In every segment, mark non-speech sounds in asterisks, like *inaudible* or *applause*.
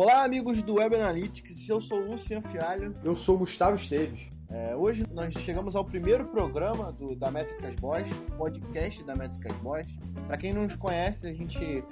Olá, amigos do Web Analytics. Eu sou o Luciano Fialho. Eu sou o Gustavo Esteves. É, hoje nós chegamos ao primeiro programa do, da Métricas Boys, podcast da Métricas Boys. Para quem não nos conhece, a gente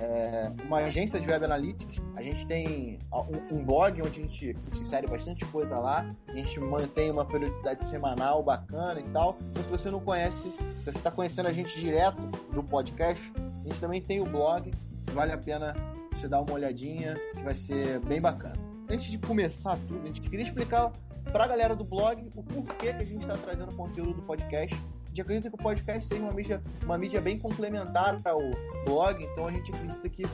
é uma agência de Web Analytics. A gente tem um, um blog onde a gente, a gente insere bastante coisa lá. A gente mantém uma periodicidade semanal bacana e tal. Então, se você não conhece, se você está conhecendo a gente direto do podcast, a gente também tem o blog. Vale a pena você dar uma olhadinha, que vai ser bem bacana. Antes de começar tudo, a gente queria explicar para a galera do blog o porquê que a gente está trazendo conteúdo do podcast. A gente acredita que o podcast seja uma mídia, uma mídia bem complementar ao blog, então a gente acredita que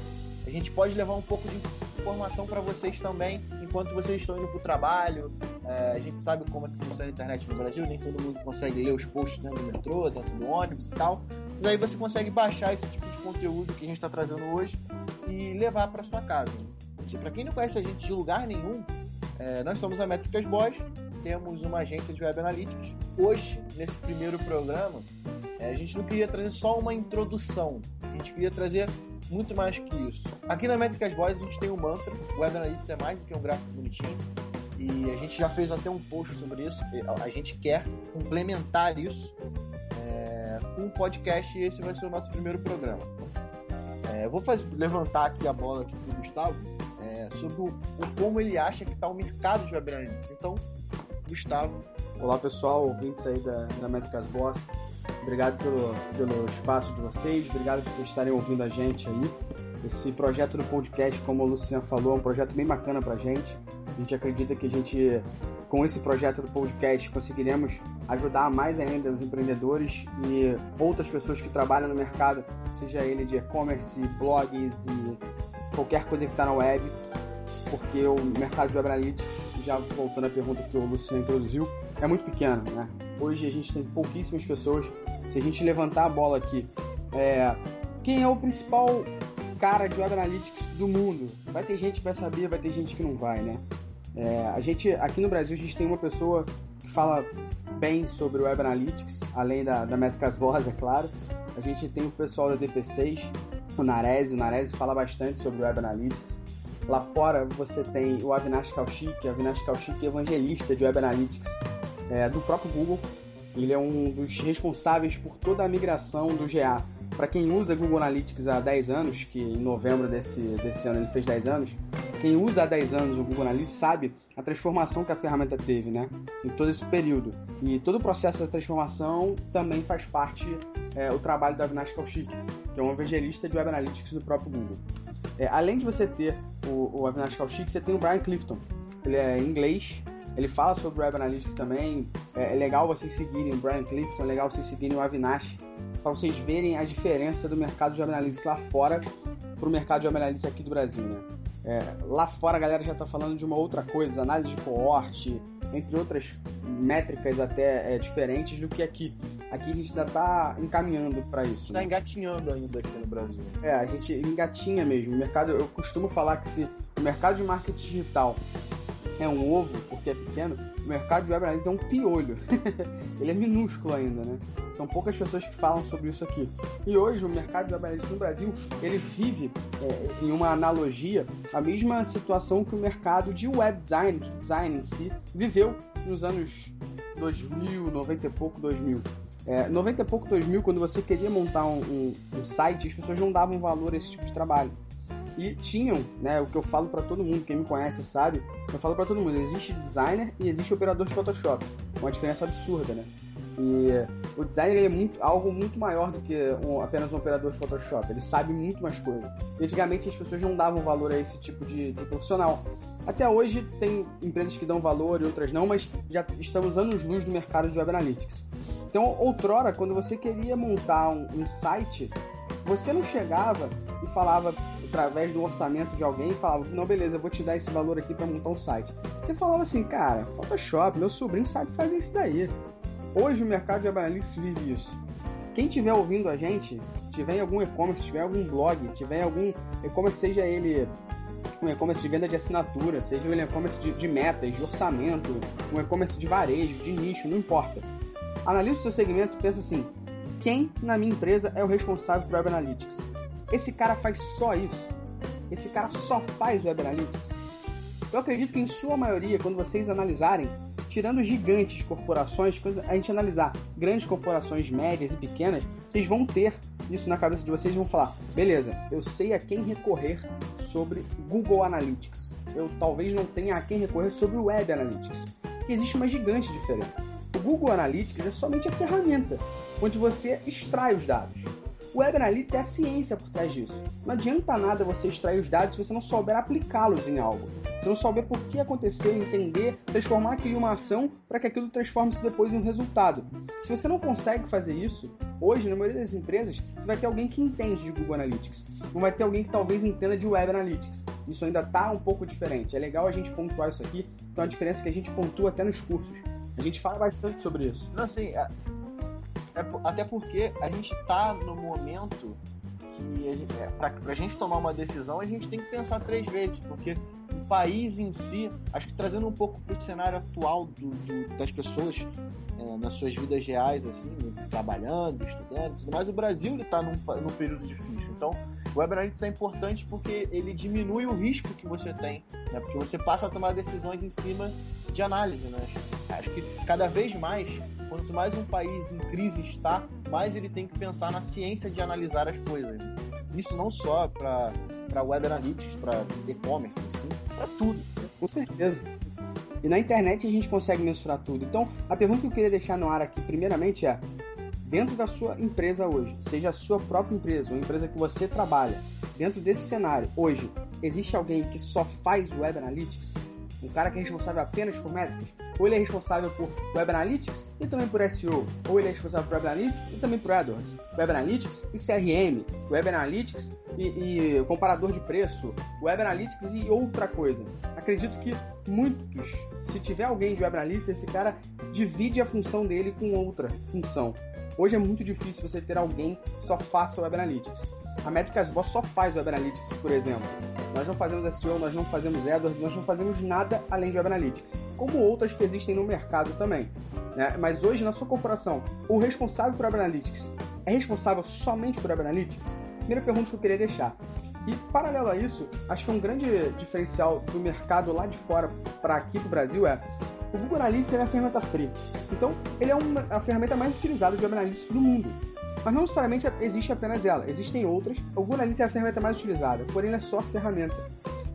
a gente pode levar um pouco de informação para vocês também, enquanto vocês estão indo para o trabalho. É, a gente sabe como é que funciona a internet no Brasil, nem todo mundo consegue ler os posts dentro do metrô, dentro do ônibus e tal. Mas aí você consegue baixar esse tipo de conteúdo que a gente está trazendo hoje e levar para sua casa. Para quem não conhece a gente de lugar nenhum, é, nós somos a Métricas Boys, temos uma agência de Web Analytics. Hoje, nesse primeiro programa, é, a gente não queria trazer só uma introdução, a gente queria trazer muito mais que isso. Aqui na Métricas Boys a gente tem um mantra, o Web Analytics é mais do que um gráfico bonitinho, e a gente já fez até um post sobre isso, a gente quer complementar isso é, com um podcast e esse vai ser o nosso primeiro programa. É, vou fazer, levantar aqui a bola aqui pro Gustavo sobre o, o, como ele acha que está o mercado de analytics. Então, Gustavo. Olá pessoal, ouvintes aí da, da Métricas Boss. Obrigado pelo, pelo espaço de vocês, obrigado por vocês estarem ouvindo a gente aí. Esse projeto do podcast, como o Luciano falou, é um projeto bem bacana pra gente. A gente acredita que a gente, com esse projeto do podcast, conseguiremos ajudar mais ainda os empreendedores e outras pessoas que trabalham no mercado, seja ele de e-commerce, blogs e qualquer coisa que está na web, porque o mercado de Web Analytics, já voltando à pergunta que o Luciano introduziu, é muito pequeno. Né? Hoje a gente tem pouquíssimas pessoas. Se a gente levantar a bola aqui, é, quem é o principal cara de Web Analytics do mundo? Vai ter gente que vai saber, vai ter gente que não vai, né? É, a gente, aqui no Brasil, a gente tem uma pessoa que fala bem sobre Web Analytics, além da, da Métricas Voz, é claro. A gente tem o pessoal da DP6, o Nares, o Nares fala bastante sobre Web Analytics. Lá fora você tem o Avinash Kaushik, o Avinash Kaushik é evangelista de Web Analytics é, do próprio Google. Ele é um dos responsáveis por toda a migração do GA. Para quem usa Google Analytics há 10 anos, que em novembro desse, desse ano ele fez 10 anos, quem usa há 10 anos o Google Analytics sabe a transformação que a ferramenta teve, né? Em todo esse período. E todo o processo da transformação também faz parte é, o trabalho do Avinash Kaushik, que é um evangelista de Web Analytics do próprio Google. É, além de você ter o, o Avinash Kaushik, você tem o Brian Clifton. Ele é inglês, ele fala sobre Web Analytics também. É, é legal vocês seguirem o Brian Clifton, é legal vocês seguirem o Avinash, para vocês verem a diferença do mercado de Web Analytics lá fora para o mercado de Web Analytics aqui do Brasil, né? É, lá fora a galera já está falando de uma outra coisa, análise de coorte, entre outras métricas até é, diferentes do que aqui. Aqui a gente ainda está encaminhando para isso. Está né? engatinhando ainda aqui no Brasil. É, a gente engatinha mesmo. O mercado, eu costumo falar que se o mercado de marketing digital é um ovo, porque é pequeno, o mercado de web analytics é um piolho. *laughs* Ele é minúsculo ainda, né? São poucas pessoas que falam sobre isso aqui. E hoje o mercado de web analytics no Brasil, ele vive é, em uma analogia a mesma situação que o mercado de web design, de design em si, viveu nos anos 2000, 90 e pouco, 2000. É, 90 e pouco 2000, quando você queria montar um, um, um, site, as pessoas não davam valor a esse tipo de trabalho. E tinham, né, o que eu falo para todo mundo, quem me conhece sabe, eu falo para todo mundo, existe designer e existe operador de Photoshop. Uma diferença absurda, né? E o designer é muito, algo muito maior do que um, apenas um operador de Photoshop. Ele sabe muito mais coisas. Antigamente as pessoas não davam valor a esse tipo de, de profissional. Até hoje tem empresas que dão valor e outras não, mas já estamos anos luz no mercado de Web Analytics. Então, outrora, quando você queria montar um, um site, você não chegava e falava através do orçamento de alguém e falava, não, beleza, eu vou te dar esse valor aqui para montar um site. Você falava assim, cara, Photoshop, meu sobrinho sabe fazer isso daí. Hoje o mercado de Analytics vive isso. Quem estiver ouvindo a gente, tiver em algum e-commerce, tiver em algum blog, tiver em algum e-commerce, seja ele um e-commerce de venda de assinatura, seja um e-commerce de, de metas, de orçamento, um e-commerce de varejo, de nicho, não importa Analisa o seu segmento e pensa assim: quem na minha empresa é o responsável por Web Analytics? Esse cara faz só isso. esse cara só faz Web Analytics? Eu acredito que em sua maioria, quando vocês analisarem, tirando gigantes corporações, a gente analisar grandes corporações médias e pequenas, vocês vão ter isso na cabeça de vocês e vão falar: beleza, eu sei a quem recorrer sobre Google Analytics. Eu talvez não tenha a quem recorrer sobre Web Analytics. E existe uma gigante diferença. Google Analytics é somente a ferramenta onde você extrai os dados. O Web Analytics é a ciência por trás disso. Não adianta nada você extrair os dados se você não souber aplicá-los em algo. Se não souber por que aconteceu, entender, transformar aquilo em uma ação para que aquilo transforme-se depois em um resultado. Se você não consegue fazer isso, hoje, na maioria das empresas, você vai ter alguém que entende de Google Analytics. Não vai ter alguém que talvez entenda de Web Analytics. Isso ainda está um pouco diferente. É legal a gente pontuar isso aqui, então a diferença é que a gente pontua até nos cursos. A gente fala bastante sobre isso. Não, assim, é, é, até porque a gente está no momento que é, para a gente tomar uma decisão a gente tem que pensar três vezes, porque o país em si, acho que trazendo um pouco para o cenário atual do, do, das pessoas é, nas suas vidas reais, assim, trabalhando, estudando, tudo mais, o Brasil está num, num período difícil. Então, o Web Analytics é importante porque ele diminui o risco que você tem, né? porque você passa a tomar decisões em cima de análise. Né? Acho que cada vez mais, quanto mais um país em crise está, mais ele tem que pensar na ciência de analisar as coisas. Isso não só para Web Analytics, para e-commerce, assim, para tudo. Com certeza. E na internet a gente consegue mensurar tudo. Então, a pergunta que eu queria deixar no ar aqui, primeiramente, é: dentro da sua empresa hoje, seja a sua própria empresa, ou a empresa que você trabalha, dentro desse cenário, hoje, existe alguém que só faz Web Analytics? Um cara que é responsável apenas por métricas? Ou ele é responsável por Web Analytics e também por SEO? Ou ele é responsável por Web Analytics e também por AdWords? Web Analytics e CRM? Web Analytics e, e comparador de preço? Web Analytics e outra coisa? Acredito que muitos, se tiver alguém de Web Analytics, esse cara divide a função dele com outra função. Hoje é muito difícil você ter alguém que só faça Web Analytics. A Métricas Boss só faz Web Analytics, por exemplo. Nós não fazemos SEO, nós não fazemos AdWords, nós não fazemos nada além de Web Analytics, como outras que existem no mercado também. Né? Mas hoje, na sua corporação, o responsável por Web Analytics é responsável somente por Web Analytics? Primeira pergunta que eu queria deixar. E, paralelo a isso, acho que um grande diferencial do mercado lá de fora para aqui para o Brasil é o Google Analytics é a ferramenta free. Então, ele é uma, a ferramenta mais utilizada de Web Analytics do mundo. Mas não necessariamente existe apenas ela, existem outras. O Google Analytics é a ferramenta mais utilizada, porém é só ferramenta.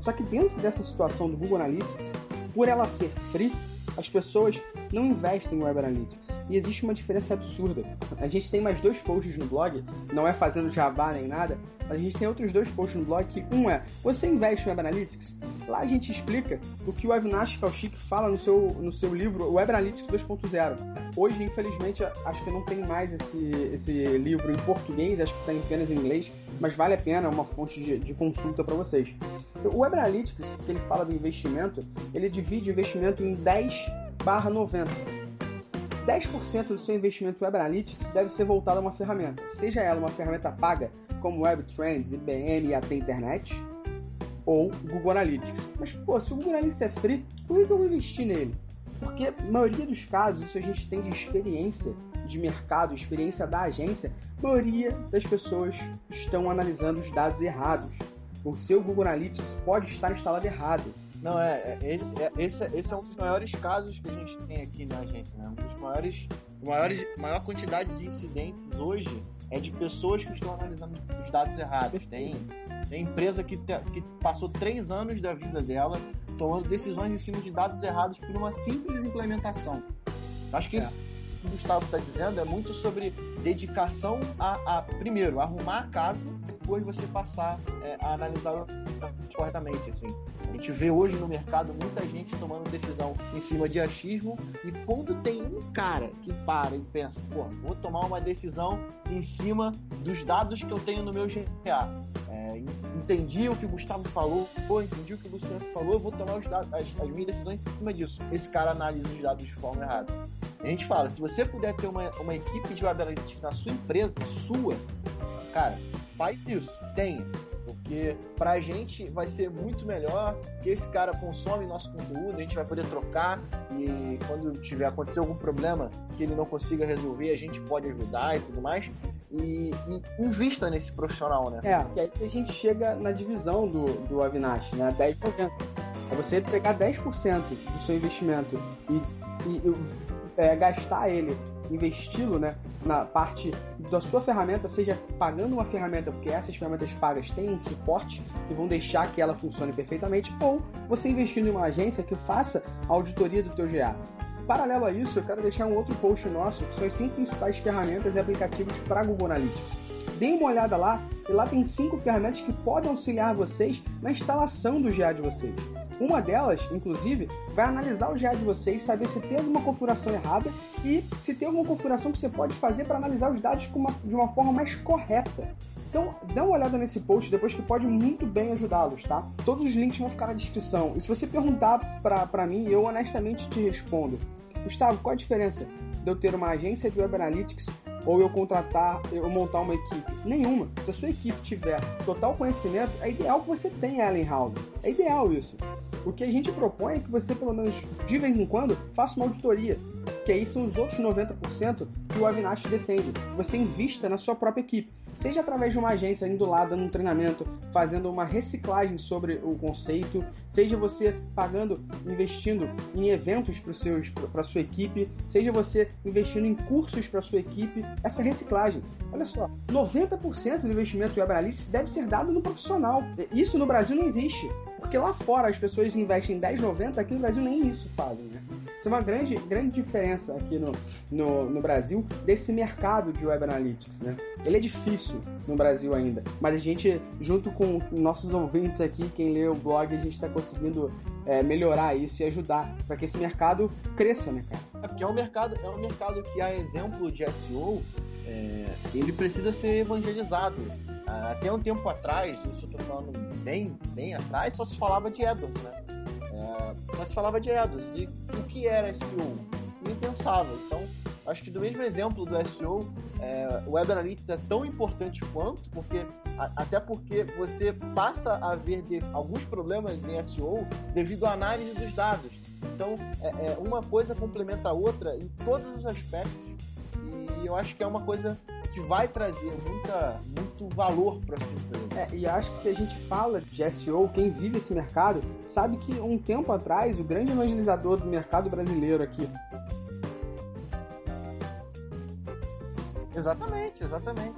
Só que dentro dessa situação do Google Analytics, por ela ser free, as pessoas não investem em Web Analytics. E existe uma diferença absurda. A gente tem mais dois posts no blog, não é fazendo jabá nem nada, a gente tem outros dois posts no blog que um é, você investe em Web Analytics? Lá a gente explica o que o Avinash Kaushik fala no seu, no seu livro Web Analytics 2.0. Hoje, infelizmente, acho que não tem mais esse, esse livro em português, acho que está apenas em inglês, mas vale a pena, é uma fonte de, de consulta para vocês. O Web Analytics, que ele fala do investimento, ele divide o investimento em 10 barra 90. 10% do seu investimento Web Analytics deve ser voltado a uma ferramenta, seja ela uma ferramenta paga, como Web Trends, IBM e até Internet, ou Google Analytics. Mas, pô, se o Google Analytics é free, por que eu vou investir nele? Porque, na maioria dos casos, isso a gente tem de experiência de mercado, experiência da agência, a maioria das pessoas estão analisando os dados errados. O seu Google Analytics pode estar instalado errado. Não, é, é esse, é, esse, esse é um dos maiores casos que a gente tem aqui na agência, né? Um dos maiores, maiores, maior quantidade de incidentes hoje é de pessoas que estão analisando os dados errados. Tem, tem empresa que, te, que passou três anos da vida dela tomando decisões em cima de dados errados por uma simples implementação. Acho que é. isso que o Gustavo está dizendo é muito sobre dedicação a, a, primeiro, arrumar a casa, depois você passar é, a analisar corretamente, assim. A gente vê hoje no mercado muita gente tomando decisão em cima de achismo e quando tem um cara que para e pensa, pô, vou tomar uma decisão em cima dos dados que eu tenho no meu GA. É, entendi o que o Gustavo falou, pô, entendi o que o Luciano falou, vou tomar os dados, as, as minhas decisões em cima disso. Esse cara analisa os dados de forma errada. A gente fala, se você puder ter uma, uma equipe de web analytics na sua empresa, sua, cara, faz isso, tenha. Porque pra gente vai ser muito melhor que esse cara consome nosso conteúdo, a gente vai poder trocar e quando tiver acontecer algum problema que ele não consiga resolver, a gente pode ajudar e tudo mais. e, e invista nesse profissional, né? É, que aí a gente chega na divisão do, do Avinash, né? 10%. É você pegar 10% do seu investimento e, e, e é, gastar ele, investi-lo né, na parte da sua ferramenta, seja pagando uma ferramenta, porque essas ferramentas pagas têm um suporte que vão deixar que ela funcione perfeitamente, ou você investindo em uma agência que faça a auditoria do teu GA. Paralelo a isso, eu quero deixar um outro post nosso, que são as cinco principais ferramentas e aplicativos para Google Analytics. Deem uma olhada lá, e lá tem cinco ferramentas que podem auxiliar vocês na instalação do GA de vocês. Uma delas, inclusive, vai analisar o GA de vocês, saber se tem alguma configuração errada e se tem alguma configuração que você pode fazer para analisar os dados uma, de uma forma mais correta. Então, dá uma olhada nesse post depois que pode muito bem ajudá-los, tá? Todos os links vão ficar na descrição. E se você perguntar para mim, eu honestamente te respondo. Gustavo, qual a diferença de eu ter uma agência de Web Analytics ou eu contratar, eu montar uma equipe? Nenhuma. Se a sua equipe tiver total conhecimento, é ideal que você tenha ela em house. É ideal isso. O que a gente propõe é que você, pelo menos de vez em quando, faça uma auditoria. Que aí são os outros 90% que o Avinash defende. Você invista na sua própria equipe seja através de uma agência indo lá dando um treinamento, fazendo uma reciclagem sobre o conceito, seja você pagando, investindo em eventos para a sua equipe, seja você investindo em cursos para a sua equipe, essa reciclagem. Olha só, 90% do investimento em Analytics deve ser dado no profissional. Isso no Brasil não existe. Porque lá fora as pessoas investem 10,90, aqui no Brasil nem isso fazem, né? Isso é uma grande, grande diferença aqui no, no, no, Brasil desse mercado de Web Analytics, né? Ele é difícil no Brasil ainda, mas a gente, junto com nossos ouvintes aqui, quem lê o blog, a gente está conseguindo é, melhorar isso e ajudar para que esse mercado cresça, né, cara? É porque é um mercado, é um mercado que, a exemplo de SEO, é, ele precisa ser evangelizado. Até um tempo atrás, isso eu tô falando bem, bem atrás, só se falava de AdWords, né? É, só se falava de AdWords. E o que era SEO? Nem pensava. Então, acho que do mesmo exemplo do SEO, é, o Web Analytics é tão importante quanto, porque até porque você passa a ver alguns problemas em SEO devido à análise dos dados. Então, é, é, uma coisa complementa a outra em todos os aspectos. E eu acho que é uma coisa que vai trazer muita, muito valor para as empresa. É, e acho que se a gente fala de SEO, quem vive esse mercado sabe que um tempo atrás o grande evangelizador do mercado brasileiro aqui. Exatamente, exatamente.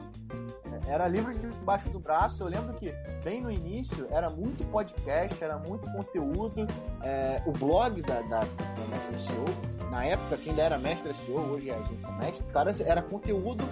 É, era livro debaixo do braço. Eu lembro que bem no início era muito podcast, era muito conteúdo. É, o blog da, da, da Mestre SEO, na época, quem ainda era Mestre SEO, hoje é agência Mestre, cara, era conteúdo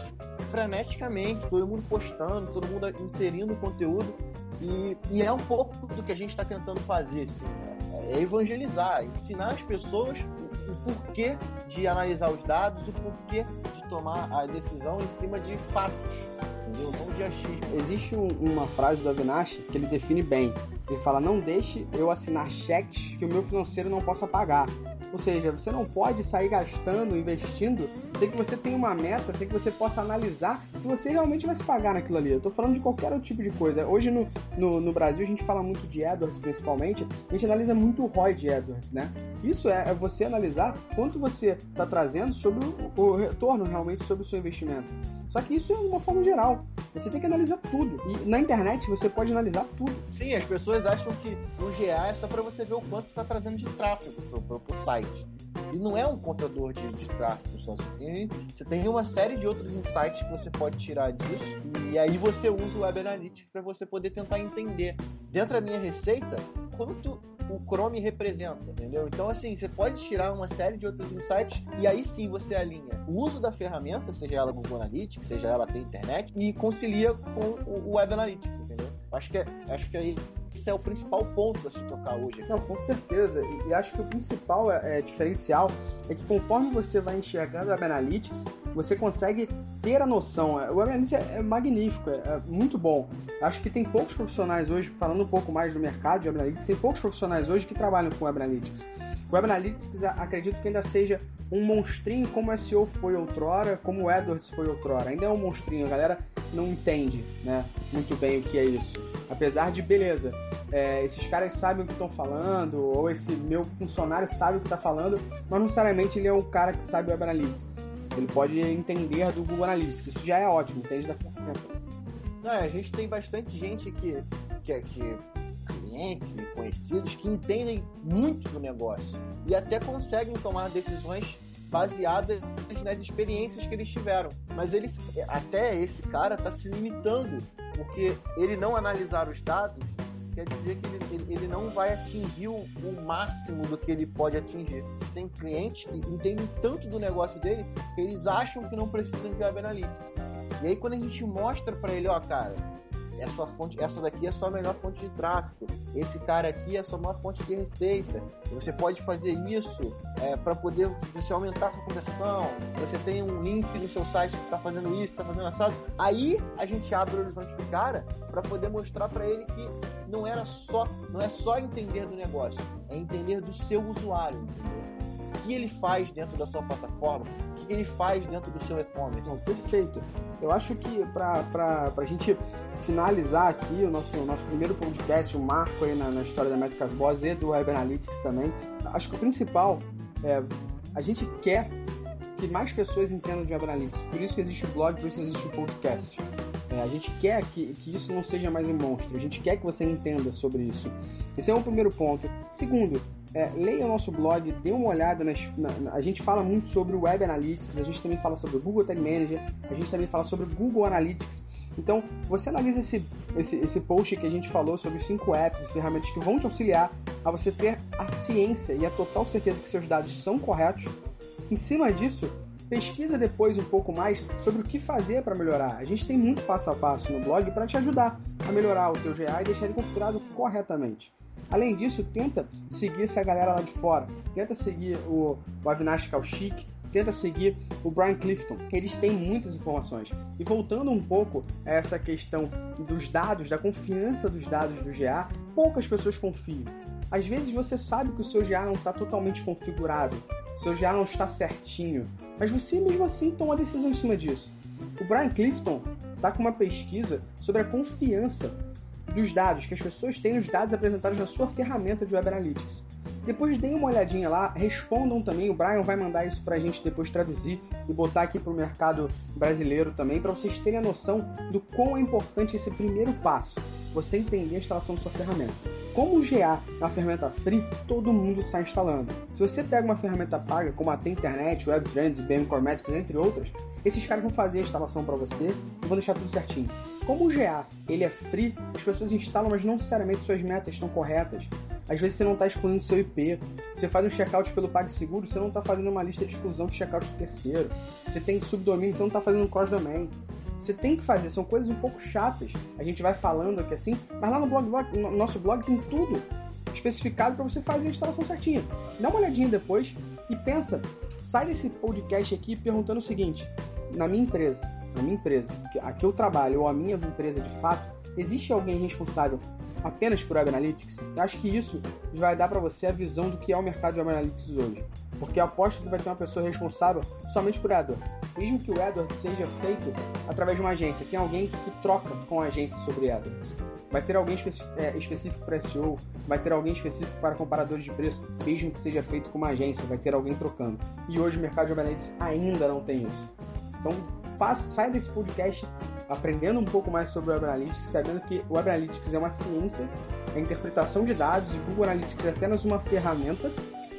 freneticamente, todo mundo postando, todo mundo inserindo conteúdo. E, e é um pouco do que a gente está tentando fazer, assim, né? é evangelizar, ensinar as pessoas o, o, porquê de analisar os dados, o porquê de tomar a decisão em cima de fatos, entendeu? Não de achismo. Existe um, uma frase do Avinash que ele define bem. Ele fala: Não deixe eu assinar cheques que o meu financeiro não possa pagar. Ou seja, você não pode sair gastando, investindo, sem que você tenha uma meta, sem que você possa analisar se você realmente vai se pagar naquilo ali. Eu estou falando de qualquer outro tipo de coisa. Hoje no, no, no, Brasil a gente fala muito de AdWords principalmente, a gente analisa muito o ROI de AdWords, né? Isso é, é você analisar quanto você está trazendo sobre o, o retorno realmente sobre o seu investimento. Só que isso é uma forma geral. Você tem que analisar tudo. E na internet você pode analisar tudo. Sim, as pessoas acham que o GA é só para você ver o quanto está trazendo de tráfego para o site. E não é um contador de, de tráfego só. Você tem, você tem uma série de outros insights que você pode tirar disso. E aí você usa o Web Analytics para você poder tentar entender. Dentro da minha receita, quanto o Chrome representa, entendeu? Então, assim, você pode tirar uma série de outros insights e aí sim você alinha o uso da ferramenta, seja ela Google Analytics, seja ela tem internet, e concilia com o Web Analytics, entendeu? Acho que, é, acho que aí esse é o principal ponto a se tocar hoje. Não, com certeza. E, e, acho que o principal é, é, diferencial é que conforme você vai enxergando o Web Analytics, você consegue ter a noção. O Web Analytics é, é magnífico, é, é, muito bom. Acho que tem poucos profissionais hoje, falando um pouco mais do mercado de Web Analytics, tem poucos profissionais hoje que trabalham com Web Analytics. O Web Analytics acredito que ainda seja um monstrinho como o SEO foi outrora, como o AdWords foi outrora. Ainda é um monstrinho, a galera não entende né, muito bem o que é isso. Apesar de, beleza, é, esses caras sabem o que estão falando, ou esse meu funcionário sabe o que está falando, mas não necessariamente ele é um cara que sabe Web Analytics. Ele pode entender do Google Analytics. Isso já é ótimo, entende da ferramenta. Não, a gente tem bastante gente que, que, que clientes e conhecidos que entendem muito do negócio e até conseguem tomar decisões baseadas nas experiências que eles tiveram. Mas eles, até esse cara está se limitando, porque ele não analisar os dados quer dizer que ele, ele, não vai atingir o, o, máximo do que ele pode atingir. Tem clientes que entendem tanto do negócio dele que eles acham que não precisam de Web Analytics. E aí quando a gente mostra para ele, ó, cara, é sua fonte, essa daqui é a sua melhor fonte de tráfego. Esse cara aqui é a sua maior fonte de receita. Você pode fazer isso é, para poder você aumentar sua conversão. Você tem um link no seu site que está fazendo isso, está fazendo assado. Aí a gente abre o horizonte do cara para poder mostrar para ele que não era só, não é só entender do negócio, é entender do seu usuário. Entendeu? O que ele faz dentro da sua plataforma, o que ele faz dentro do seu e-commerce. Perfeito. Eu acho que para a gente finalizar aqui o nosso, nosso primeiro podcast, o um marco aí na, na, história da Métricas Boss e do Web Analytics também, acho que o principal é a gente quer que mais pessoas entendam de Web Analytics. Por isso que existe o blog, por isso existe o podcast. É, a gente quer que, que isso não seja mais um monstro. A gente quer que você entenda sobre isso. Esse é o primeiro ponto. Segundo, é, leia o nosso blog, dê uma olhada nas. Na, a gente fala muito sobre Web Analytics, a gente também fala sobre o Google Tag Manager, a gente também fala sobre o Google Analytics. Então, você analisa esse, esse, esse post que a gente falou sobre os cinco apps e ferramentas que vão te auxiliar a você ter a ciência e a total certeza que seus dados são corretos. Em cima disso, pesquisa depois um pouco mais sobre o que fazer para melhorar. A gente tem muito passo a passo no blog para te ajudar a melhorar o teu GA e deixar ele configurado corretamente. Além disso, tenta seguir essa galera lá de fora. Tenta seguir o, o Avinash Kaushik, tenta seguir o Brian Clifton. Eles têm muitas informações. E voltando um pouco a essa questão dos dados, da confiança dos dados do GA, poucas pessoas confiam. Às vezes você sabe que o seu GA não está totalmente configurado, seu GA não está certinho, mas você mesmo assim toma decisão em cima disso. O Brian Clifton está com uma pesquisa sobre a confiança dos dados, que as pessoas têm os dados apresentados na sua ferramenta de Web Analytics. Depois deem uma olhadinha lá, respondam também. O Brian vai mandar isso para a gente depois traduzir e botar aqui para o mercado brasileiro também, para vocês terem a noção do quão é importante esse primeiro passo, você entender a instalação da sua ferramenta. Como o GA é uma ferramenta free, todo mundo está instalando. Se você pega uma ferramenta paga, como a Tem Internet, WebTrends, BM Core Metrics, entre outras, esses caras vão fazer a instalação para você e vão deixar tudo certinho. Como o GA ele é free, as pessoas instalam, mas não necessariamente suas metas estão corretas. Às vezes você não está excluindo seu IP. Você faz um checkout pelo PagSeguro, você não está fazendo uma lista de exclusão de checkout de terceiro. Você tem subdomínio, você não está fazendo um cross-domain. Você tem que fazer, são coisas um pouco chatas. A gente vai falando aqui assim, mas lá no blog, no nosso blog tem tudo especificado para você fazer a instalação certinha. Dá uma olhadinha depois e pensa, sai desse podcast aqui perguntando o seguinte: na minha empresa, na minha empresa, a que eu trabalho ou a minha empresa de fato, existe alguém responsável apenas por Web Analytics? Eu acho que isso vai dar para você a visão do que é o mercado de Web Analytics hoje. Porque eu aposto que vai ter uma pessoa responsável somente por AdWords. Mesmo que o AdWords seja feito através de uma agência, tem alguém que troca com a agência sobre AdWords. Vai ter alguém é, específico para SEO, vai ter alguém específico para comparadores de preço, mesmo que seja feito com uma agência, vai ter alguém trocando. E hoje o mercado de Web Analytics ainda não tem isso. Então, faça, saia desse podcast aprendendo um pouco mais sobre o Web Analytics, sabendo que o Web Analytics é uma ciência, a interpretação de dados, e o Google Analytics é apenas uma ferramenta.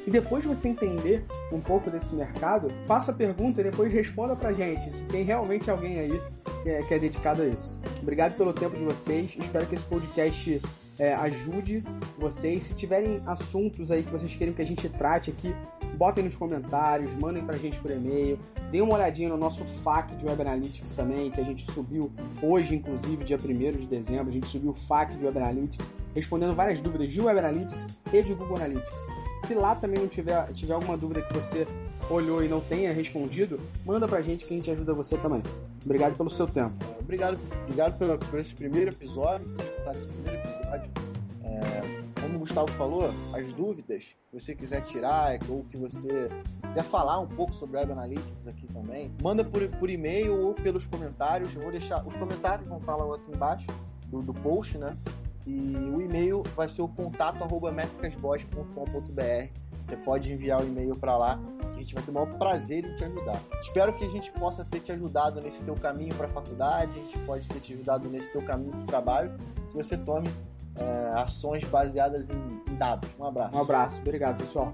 E depois de você entender um pouco desse mercado, faça a pergunta e depois responda pra gente se tem realmente alguém aí que é, que é dedicado a isso. Obrigado pelo tempo de vocês. Espero que esse podcast é, ajude vocês. Se tiverem assuntos aí que vocês querem que a gente trate aqui, botem nos comentários, mandem pra gente por e-mail. Dê uma olhadinha no nosso FAQ de Web Analytics também, que a gente subiu hoje, inclusive, dia 1 de dezembro, a gente subiu o FAQ de Web Analytics, respondendo várias dúvidas de Web Analytics e de Google Analytics. Se lá também não tiver, tiver alguma dúvida que você olhou e não tenha respondido, manda pra gente que a gente ajuda você também. Obrigado pelo seu tempo. Obrigado, obrigado pelo, por esse primeiro episódio, por escutar esse primeiro episódio. É Gustavo falou, as dúvidas que você quiser tirar é, ou que você quiser falar um pouco sobre Web Analytics aqui também, manda por, por e-mail ou pelos comentários. Eu vou deixar os comentários vão estar lá aqui embaixo do, do post, né? E o e-mail vai ser o contato arroba Você pode enviar o e-mail para lá. A gente vai ter o maior prazer em te ajudar. Espero que a gente possa ter te ajudado nesse teu caminho para a faculdade, a gente pode ter te ajudado nesse teu caminho para o trabalho, que você tome é, ações baseadas em, em dados. Um abraço. Um abraço. Obrigado, pessoal.